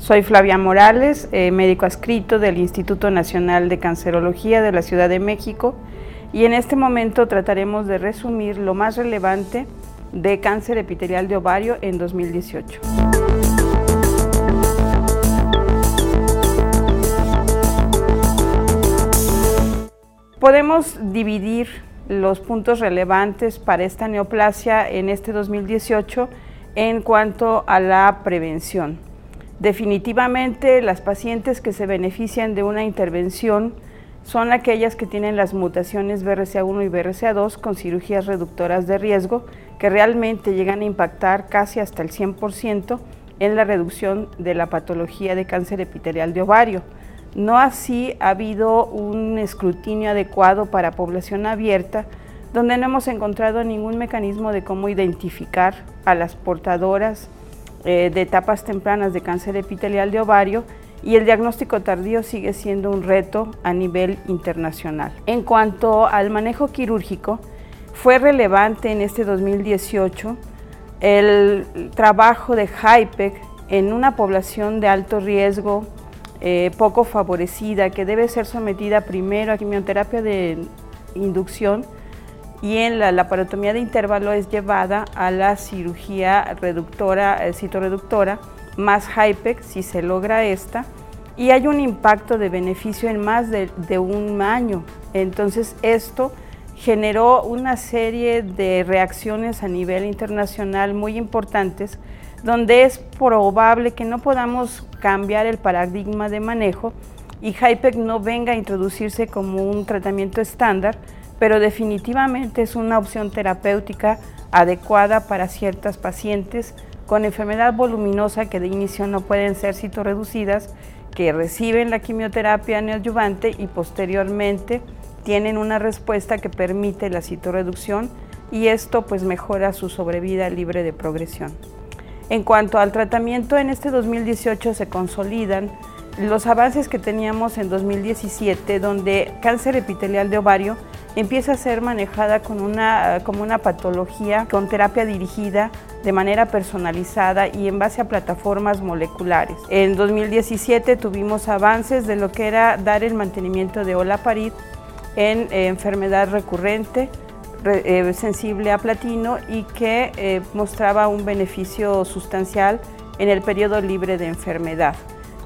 Soy Flavia Morales, eh, médico adscrito del Instituto Nacional de Cancerología de la Ciudad de México y en este momento trataremos de resumir lo más relevante de cáncer epitelial de ovario en 2018. Podemos dividir los puntos relevantes para esta neoplasia en este 2018 en cuanto a la prevención. Definitivamente las pacientes que se benefician de una intervención son aquellas que tienen las mutaciones BRCA1 y BRCA2 con cirugías reductoras de riesgo que realmente llegan a impactar casi hasta el 100% en la reducción de la patología de cáncer epitelial de ovario. No así ha habido un escrutinio adecuado para población abierta donde no hemos encontrado ningún mecanismo de cómo identificar a las portadoras eh, de etapas tempranas de cáncer epitelial de ovario y el diagnóstico tardío sigue siendo un reto a nivel internacional. En cuanto al manejo quirúrgico, fue relevante en este 2018 el trabajo de HIPEC en una población de alto riesgo, eh, poco favorecida, que debe ser sometida primero a quimioterapia de inducción y en la laparotomía de intervalo es llevada a la cirugía reductora, eh, más HIPEC si se logra esta, y hay un impacto de beneficio en más de, de un año. Entonces esto generó una serie de reacciones a nivel internacional muy importantes, donde es probable que no podamos cambiar el paradigma de manejo y HIPEC no venga a introducirse como un tratamiento estándar, pero definitivamente es una opción terapéutica adecuada para ciertas pacientes con enfermedad voluminosa que de inicio no pueden ser citorreducidas, que reciben la quimioterapia neoadyuvante y posteriormente tienen una respuesta que permite la citorreducción y esto pues mejora su sobrevida libre de progresión. En cuanto al tratamiento, en este 2018 se consolidan los avances que teníamos en 2017, donde cáncer epitelial de ovario empieza a ser manejada con una, como una patología con terapia dirigida de manera personalizada y en base a plataformas moleculares. En 2017 tuvimos avances de lo que era dar el mantenimiento de olaparib en eh, enfermedad recurrente, eh, sensible a platino y que eh, mostraba un beneficio sustancial en el periodo libre de enfermedad.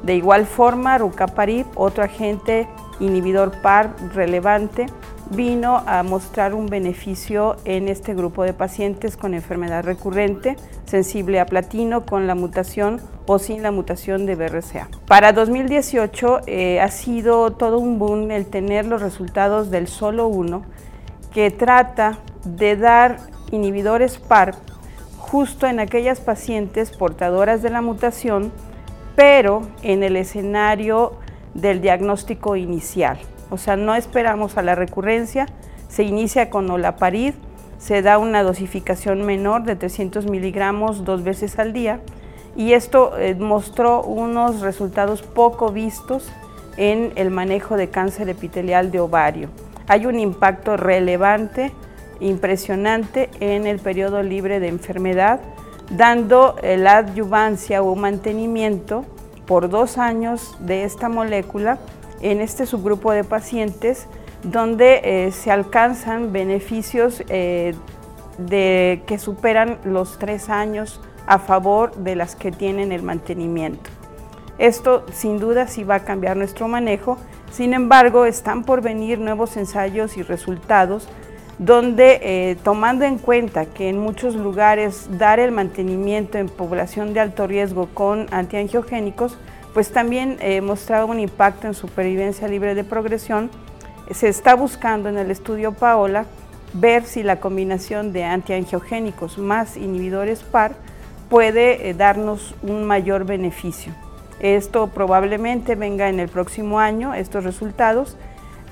De igual forma, rucaparib, otro agente inhibidor PAR relevante, vino a mostrar un beneficio en este grupo de pacientes con enfermedad recurrente, sensible a platino, con la mutación o sin la mutación de BRCA. Para 2018 eh, ha sido todo un boom el tener los resultados del solo uno, que trata de dar inhibidores PARP justo en aquellas pacientes portadoras de la mutación, pero en el escenario del diagnóstico inicial. O sea, no esperamos a la recurrencia, se inicia con olaparib, se da una dosificación menor de 300 miligramos dos veces al día y esto eh, mostró unos resultados poco vistos en el manejo de cáncer epitelial de ovario. Hay un impacto relevante, impresionante en el periodo libre de enfermedad, dando la adyuvancia o mantenimiento por dos años de esta molécula en este subgrupo de pacientes donde eh, se alcanzan beneficios eh, de, que superan los tres años a favor de las que tienen el mantenimiento. Esto sin duda sí va a cambiar nuestro manejo, sin embargo están por venir nuevos ensayos y resultados donde eh, tomando en cuenta que en muchos lugares dar el mantenimiento en población de alto riesgo con antiangiogénicos pues también eh, mostraba un impacto en supervivencia libre de progresión. Se está buscando en el estudio Paola ver si la combinación de antiangiogénicos más inhibidores PAR puede eh, darnos un mayor beneficio. Esto probablemente venga en el próximo año, estos resultados,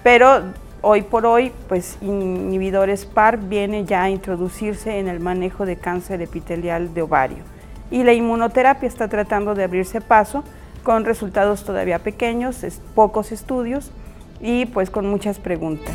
pero hoy por hoy, pues inhibidores PAR viene ya a introducirse en el manejo de cáncer epitelial de ovario. Y la inmunoterapia está tratando de abrirse paso con resultados todavía pequeños, pocos estudios y pues con muchas preguntas.